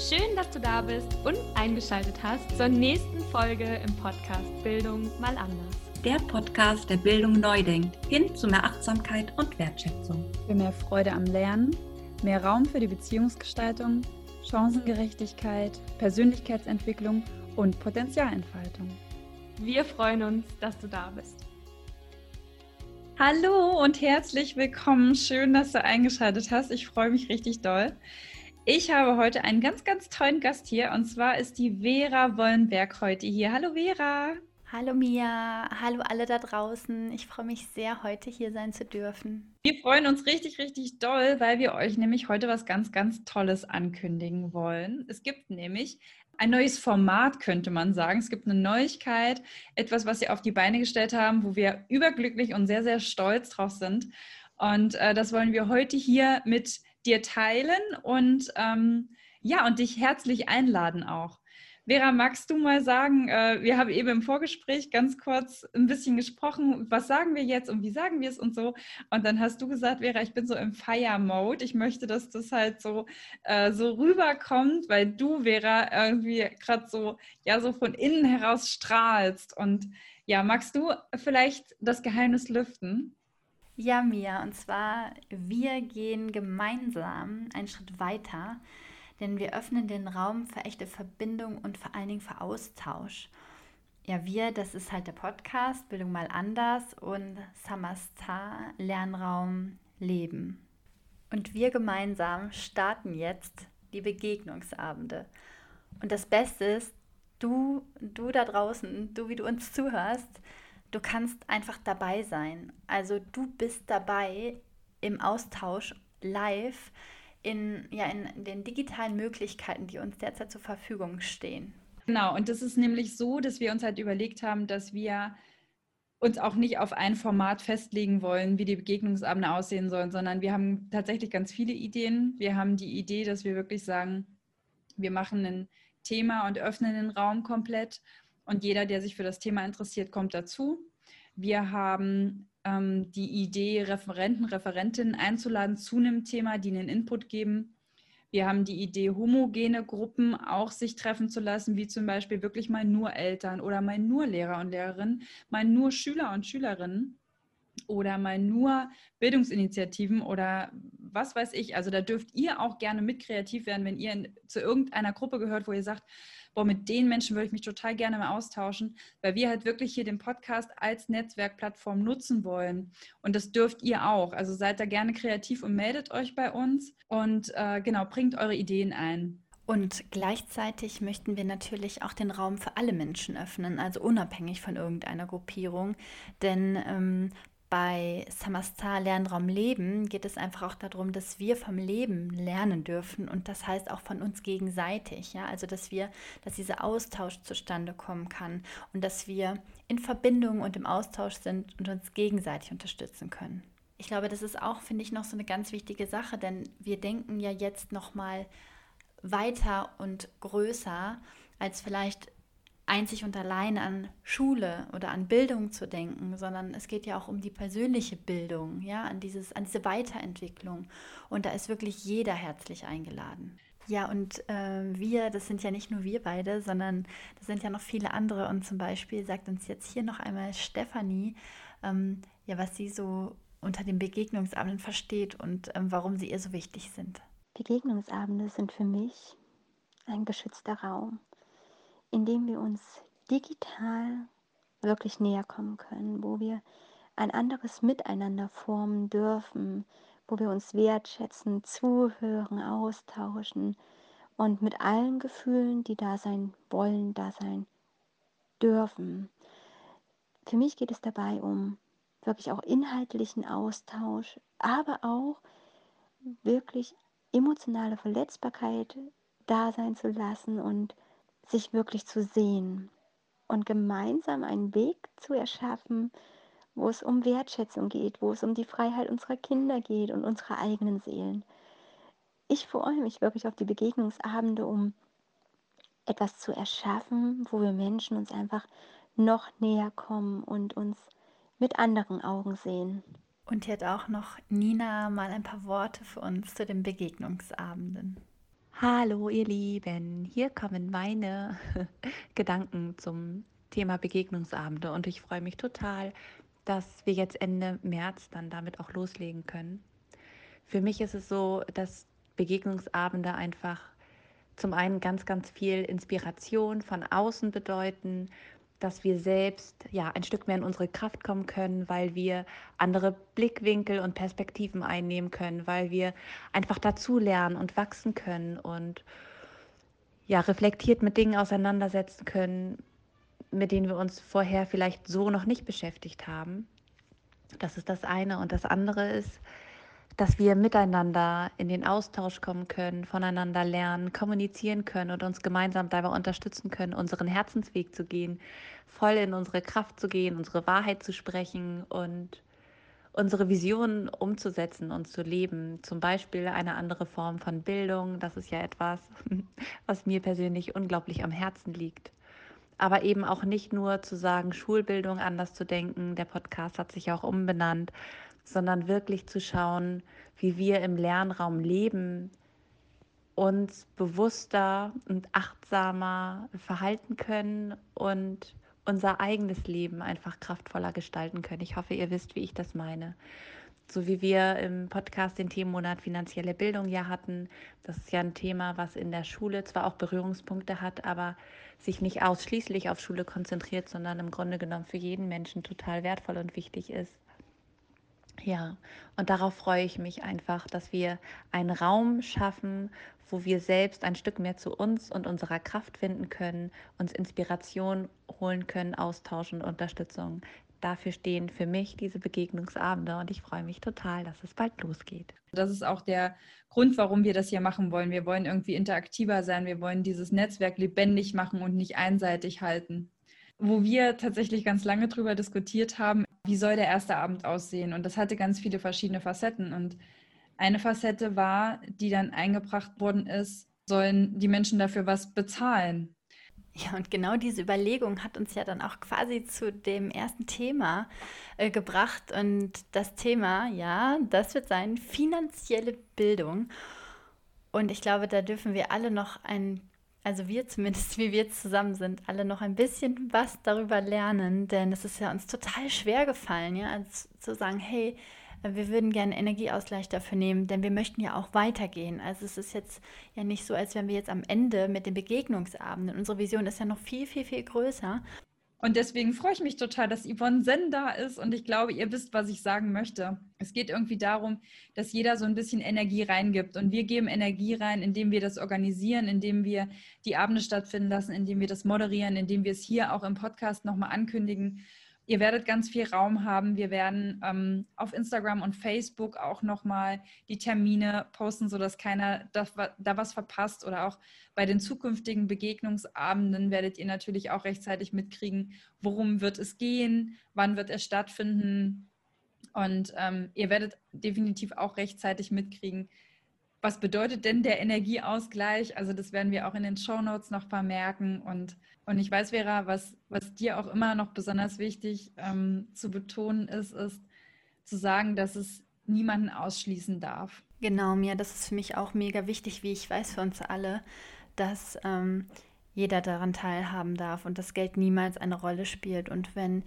Schön, dass du da bist und eingeschaltet hast zur nächsten Folge im Podcast Bildung mal anders. Der Podcast, der Bildung neu denkt, hin zu mehr Achtsamkeit und Wertschätzung. Für mehr Freude am Lernen, mehr Raum für die Beziehungsgestaltung, Chancengerechtigkeit, Persönlichkeitsentwicklung und Potenzialentfaltung. Wir freuen uns, dass du da bist. Hallo und herzlich willkommen. Schön, dass du eingeschaltet hast. Ich freue mich richtig doll. Ich habe heute einen ganz, ganz tollen Gast hier und zwar ist die Vera Wollenberg heute hier. Hallo Vera. Hallo Mia, hallo alle da draußen. Ich freue mich sehr, heute hier sein zu dürfen. Wir freuen uns richtig, richtig doll, weil wir euch nämlich heute was ganz, ganz Tolles ankündigen wollen. Es gibt nämlich ein neues Format, könnte man sagen. Es gibt eine Neuigkeit, etwas, was sie auf die Beine gestellt haben, wo wir überglücklich und sehr, sehr stolz drauf sind. Und äh, das wollen wir heute hier mit dir teilen und ähm, ja, und dich herzlich einladen auch. Vera, magst du mal sagen, äh, wir haben eben im Vorgespräch ganz kurz ein bisschen gesprochen, was sagen wir jetzt und wie sagen wir es und so. Und dann hast du gesagt, Vera, ich bin so im Fire-Mode. Ich möchte, dass das halt so, äh, so rüberkommt, weil du, Vera, irgendwie gerade so, ja, so von innen heraus strahlst. Und ja, magst du vielleicht das Geheimnis lüften? Ja, Mia, und zwar, wir gehen gemeinsam einen Schritt weiter denn wir öffnen den Raum für echte Verbindung und vor allen Dingen für Austausch. Ja, wir, das ist halt der Podcast Bildung mal anders und Samastar Lernraum Leben. Und wir gemeinsam starten jetzt die Begegnungsabende. Und das Beste ist, du, du da draußen, du wie du uns zuhörst, du kannst einfach dabei sein. Also du bist dabei im Austausch live in, ja, in den digitalen Möglichkeiten, die uns derzeit zur Verfügung stehen. Genau, und das ist nämlich so, dass wir uns halt überlegt haben, dass wir uns auch nicht auf ein Format festlegen wollen, wie die Begegnungsabende aussehen sollen, sondern wir haben tatsächlich ganz viele Ideen. Wir haben die Idee, dass wir wirklich sagen, wir machen ein Thema und öffnen den Raum komplett und jeder, der sich für das Thema interessiert, kommt dazu. Wir haben ähm, die Idee, Referenten, Referentinnen einzuladen zu einem Thema, die einen Input geben. Wir haben die Idee, homogene Gruppen auch sich treffen zu lassen, wie zum Beispiel wirklich mal nur Eltern oder mal nur Lehrer und Lehrerinnen, mal nur Schüler und Schülerinnen oder mal nur Bildungsinitiativen oder was weiß ich. Also da dürft ihr auch gerne mit kreativ werden, wenn ihr in, zu irgendeiner Gruppe gehört, wo ihr sagt, boah, mit den Menschen würde ich mich total gerne mal austauschen, weil wir halt wirklich hier den Podcast als Netzwerkplattform nutzen wollen. Und das dürft ihr auch. Also seid da gerne kreativ und meldet euch bei uns und äh, genau, bringt eure Ideen ein. Und gleichzeitig möchten wir natürlich auch den Raum für alle Menschen öffnen, also unabhängig von irgendeiner Gruppierung. Denn ähm, bei Samastar Lernraum Leben geht es einfach auch darum, dass wir vom Leben lernen dürfen und das heißt auch von uns gegenseitig, ja, also dass wir, dass dieser Austausch zustande kommen kann und dass wir in Verbindung und im Austausch sind und uns gegenseitig unterstützen können. Ich glaube, das ist auch, finde ich, noch so eine ganz wichtige Sache, denn wir denken ja jetzt noch mal weiter und größer als vielleicht einzig und allein an Schule oder an Bildung zu denken, sondern es geht ja auch um die persönliche Bildung, ja, an, dieses, an diese Weiterentwicklung. Und da ist wirklich jeder herzlich eingeladen. Ja, und äh, wir, das sind ja nicht nur wir beide, sondern das sind ja noch viele andere. Und zum Beispiel sagt uns jetzt hier noch einmal Stefanie, ähm, ja, was sie so unter den Begegnungsabenden versteht und ähm, warum sie ihr so wichtig sind. Begegnungsabende sind für mich ein geschützter Raum indem wir uns digital wirklich näher kommen können, wo wir ein anderes Miteinander formen dürfen, wo wir uns wertschätzen, zuhören, austauschen und mit allen Gefühlen, die da sein wollen, da sein dürfen. Für mich geht es dabei um wirklich auch inhaltlichen Austausch, aber auch wirklich emotionale Verletzbarkeit da sein zu lassen und sich wirklich zu sehen und gemeinsam einen Weg zu erschaffen, wo es um Wertschätzung geht, wo es um die Freiheit unserer Kinder geht und unserer eigenen Seelen. Ich freue mich wirklich auf die Begegnungsabende, um etwas zu erschaffen, wo wir Menschen uns einfach noch näher kommen und uns mit anderen Augen sehen. Und hat auch noch Nina mal ein paar Worte für uns zu den Begegnungsabenden. Hallo ihr Lieben, hier kommen meine Gedanken zum Thema Begegnungsabende und ich freue mich total, dass wir jetzt Ende März dann damit auch loslegen können. Für mich ist es so, dass Begegnungsabende einfach zum einen ganz, ganz viel Inspiration von außen bedeuten, dass wir selbst ja ein Stück mehr in unsere Kraft kommen können, weil wir andere Blickwinkel und Perspektiven einnehmen können, weil wir einfach dazu lernen und wachsen können und ja reflektiert mit Dingen auseinandersetzen können, mit denen wir uns vorher vielleicht so noch nicht beschäftigt haben. Das ist das eine und das andere ist, dass wir miteinander in den Austausch kommen können, voneinander lernen, kommunizieren können und uns gemeinsam dabei unterstützen können, unseren Herzensweg zu gehen, voll in unsere Kraft zu gehen, unsere Wahrheit zu sprechen und unsere Visionen umzusetzen und zu leben. Zum Beispiel eine andere Form von Bildung. Das ist ja etwas, was mir persönlich unglaublich am Herzen liegt. Aber eben auch nicht nur zu sagen, Schulbildung anders zu denken. Der Podcast hat sich auch umbenannt sondern wirklich zu schauen, wie wir im Lernraum leben, uns bewusster und achtsamer verhalten können und unser eigenes Leben einfach kraftvoller gestalten können. Ich hoffe, ihr wisst, wie ich das meine. So wie wir im Podcast den Themenmonat finanzielle Bildung ja hatten. Das ist ja ein Thema, was in der Schule zwar auch Berührungspunkte hat, aber sich nicht ausschließlich auf Schule konzentriert, sondern im Grunde genommen für jeden Menschen total wertvoll und wichtig ist. Ja, und darauf freue ich mich einfach, dass wir einen Raum schaffen, wo wir selbst ein Stück mehr zu uns und unserer Kraft finden können, uns Inspiration holen können, austauschen und Unterstützung. Dafür stehen für mich diese Begegnungsabende und ich freue mich total, dass es bald losgeht. Das ist auch der Grund, warum wir das hier machen wollen. Wir wollen irgendwie interaktiver sein, wir wollen dieses Netzwerk lebendig machen und nicht einseitig halten. Wo wir tatsächlich ganz lange drüber diskutiert haben, wie soll der erste Abend aussehen? Und das hatte ganz viele verschiedene Facetten. Und eine Facette war, die dann eingebracht worden ist, sollen die Menschen dafür was bezahlen? Ja, und genau diese Überlegung hat uns ja dann auch quasi zu dem ersten Thema äh, gebracht. Und das Thema, ja, das wird sein finanzielle Bildung. Und ich glaube, da dürfen wir alle noch ein also wir zumindest, wie wir zusammen sind, alle noch ein bisschen was darüber lernen, denn es ist ja uns total schwer gefallen, ja, also zu sagen, hey, wir würden gerne Energieausgleich dafür nehmen, denn wir möchten ja auch weitergehen. Also es ist jetzt ja nicht so, als wären wir jetzt am Ende mit den Begegnungsabenden. Unsere Vision ist ja noch viel, viel, viel größer. Und deswegen freue ich mich total, dass Yvonne Zen da ist. Und ich glaube, ihr wisst, was ich sagen möchte. Es geht irgendwie darum, dass jeder so ein bisschen Energie reingibt. Und wir geben Energie rein, indem wir das organisieren, indem wir die Abende stattfinden lassen, indem wir das moderieren, indem wir es hier auch im Podcast nochmal ankündigen Ihr werdet ganz viel Raum haben. Wir werden ähm, auf Instagram und Facebook auch nochmal die Termine posten, sodass keiner da, da, was verpasst. Oder auch bei den zukünftigen Begegnungsabenden werdet ihr natürlich auch rechtzeitig mitkriegen, worum wird es gehen, wann wird es stattfinden. Und ähm, ihr werdet definitiv auch rechtzeitig mitkriegen, was bedeutet denn der Energieausgleich? Also das werden wir auch in den Show Notes noch vermerken. Und, und ich weiß, Vera, was, was dir auch immer noch besonders wichtig ähm, zu betonen ist, ist zu sagen, dass es niemanden ausschließen darf. Genau, mir, das ist für mich auch mega wichtig, wie ich weiß für uns alle, dass ähm, jeder daran teilhaben darf und das Geld niemals eine Rolle spielt. Und wenn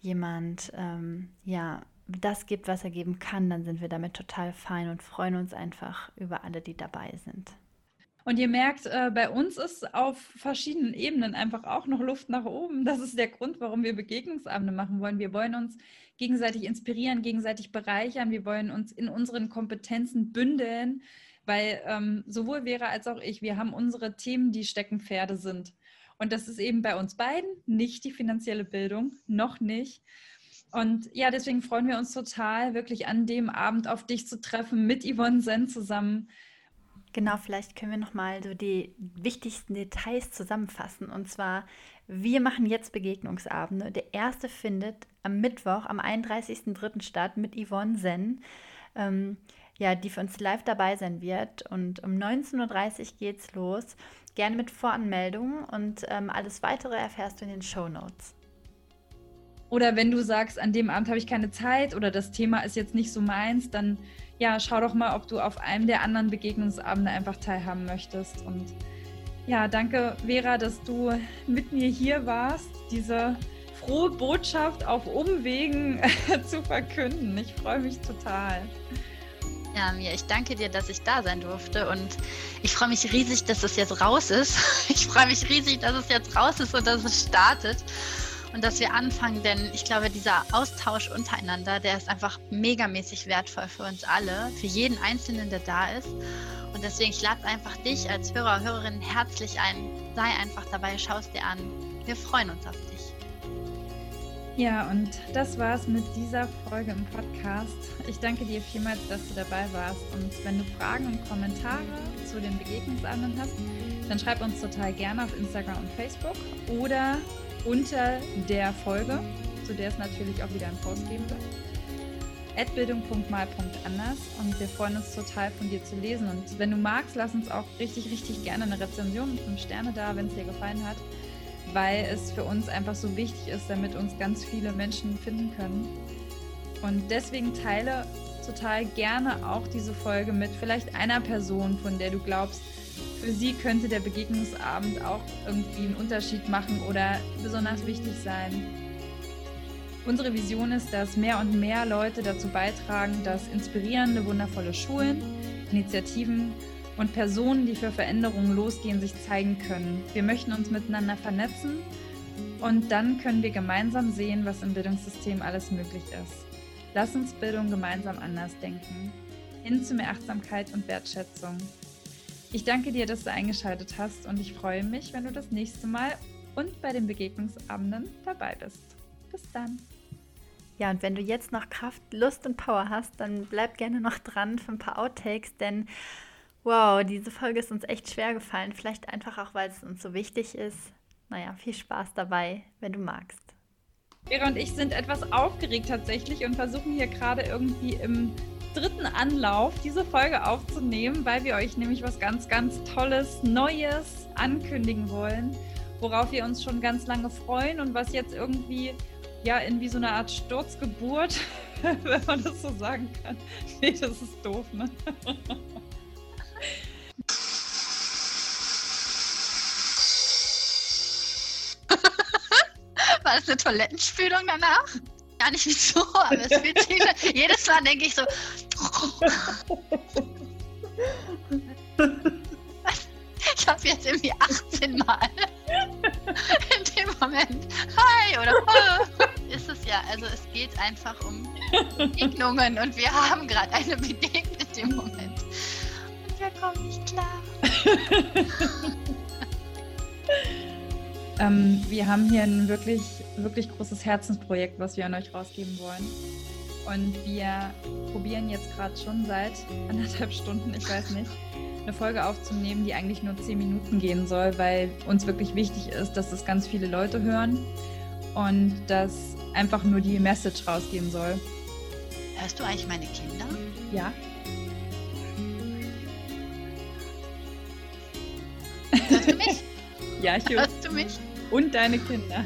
jemand ähm, ja das gibt, was er geben kann, dann sind wir damit total fein und freuen uns einfach über alle, die dabei sind. Und ihr merkt, äh, bei uns ist auf verschiedenen Ebenen einfach auch noch Luft nach oben. Das ist der Grund, warum wir Begegnungsabende machen wollen. Wir wollen uns gegenseitig inspirieren, gegenseitig bereichern. Wir wollen uns in unseren Kompetenzen bündeln, weil ähm, sowohl Vera als auch ich, wir haben unsere Themen, die Steckenpferde sind. Und das ist eben bei uns beiden nicht die finanzielle Bildung, noch nicht. Und ja, deswegen freuen wir uns total, wirklich an dem Abend auf dich zu treffen mit Yvonne Sen zusammen. Genau, vielleicht können wir nochmal so die wichtigsten Details zusammenfassen. Und zwar, wir machen jetzt Begegnungsabende. Der erste findet am Mittwoch, am 31.03. statt mit Yvonne Sen, ähm, ja, die für uns live dabei sein wird. Und um 19.30 Uhr geht's los. Gerne mit Voranmeldung und ähm, alles weitere erfährst du in den Show Notes. Oder wenn du sagst, an dem Abend habe ich keine Zeit oder das Thema ist jetzt nicht so meins, dann ja, schau doch mal, ob du auf einem der anderen Begegnungsabende einfach teilhaben möchtest. Und ja, danke, Vera, dass du mit mir hier warst, diese frohe Botschaft auf Umwegen zu verkünden. Ich freue mich total. Ja, mir, ich danke dir, dass ich da sein durfte und ich freue mich riesig, dass es jetzt raus ist. Ich freue mich riesig, dass es jetzt raus ist und dass es startet und dass wir anfangen, denn ich glaube, dieser Austausch untereinander, der ist einfach megamäßig wertvoll für uns alle, für jeden Einzelnen, der da ist. Und deswegen, ich lade einfach dich als Hörer, Hörerin herzlich ein. Sei einfach dabei, schau es dir an. Wir freuen uns auf dich. Ja, und das war's mit dieser Folge im Podcast. Ich danke dir vielmals, dass du dabei warst. Und wenn du Fragen und Kommentare zu den Begegnungsabenden hast, dann schreib uns total gerne auf Instagram und Facebook oder unter der Folge, zu der es natürlich auch wieder einen Post geben wird. Adbildung.mal.anders und wir freuen uns total von dir zu lesen. Und wenn du magst, lass uns auch richtig, richtig gerne eine Rezension und fünf Sterne da, wenn es dir gefallen hat weil es für uns einfach so wichtig ist, damit uns ganz viele Menschen finden können. Und deswegen teile total gerne auch diese Folge mit vielleicht einer Person, von der du glaubst, für sie könnte der Begegnungsabend auch irgendwie einen Unterschied machen oder besonders wichtig sein. Unsere Vision ist, dass mehr und mehr Leute dazu beitragen, dass inspirierende, wundervolle Schulen, Initiativen und Personen, die für Veränderungen losgehen, sich zeigen können. Wir möchten uns miteinander vernetzen und dann können wir gemeinsam sehen, was im Bildungssystem alles möglich ist. Lass uns Bildung gemeinsam anders denken. Hin zu mehr Achtsamkeit und Wertschätzung. Ich danke dir, dass du eingeschaltet hast und ich freue mich, wenn du das nächste Mal und bei den Begegnungsabenden dabei bist. Bis dann. Ja, und wenn du jetzt noch Kraft, Lust und Power hast, dann bleib gerne noch dran für ein paar Outtakes, denn Wow, diese Folge ist uns echt schwer gefallen. Vielleicht einfach auch, weil es uns so wichtig ist. Naja, viel Spaß dabei, wenn du magst. Vera und ich sind etwas aufgeregt tatsächlich und versuchen hier gerade irgendwie im dritten Anlauf diese Folge aufzunehmen, weil wir euch nämlich was ganz, ganz Tolles, Neues ankündigen wollen, worauf wir uns schon ganz lange freuen und was jetzt irgendwie ja in wie so eine Art Sturzgeburt, wenn man das so sagen kann. Nee, das ist doof, ne? War das eine Toilettenspülung danach? Gar nicht wieso, aber es fühlt sich jedes Mal denke ich so. Ich habe jetzt irgendwie 18 Mal in dem Moment Hi oder oh, ist es ja. Also es geht einfach um Begegnungen und wir haben gerade eine Begegnung in dem Moment. Und wir kommen nicht klar. ähm, wir haben hier ein wirklich, wirklich großes Herzensprojekt, was wir an euch rausgeben wollen. Und wir probieren jetzt gerade schon seit anderthalb Stunden, ich weiß nicht, eine Folge aufzunehmen, die eigentlich nur zehn Minuten gehen soll, weil uns wirklich wichtig ist, dass das ganz viele Leute hören und dass einfach nur die Message rausgehen soll. Hörst du eigentlich meine Kinder? Ja. Hörst du mich? Ja, ich höre. Hörst du mich? Und deine Kinder.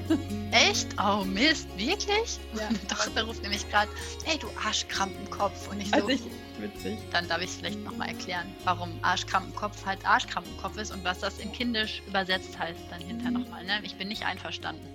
Echt? Oh Mist, wirklich? Ja. Doch, der ruft nämlich gerade, hey du Arschkrampenkopf. Und ich so, Also ich, witzig. dann darf ich es vielleicht nochmal erklären, warum Arschkrampenkopf halt Arschkrampenkopf ist und was das in Kindisch übersetzt heißt dann hinterher Mhm. nochmal. Ne? Ich bin nicht einverstanden.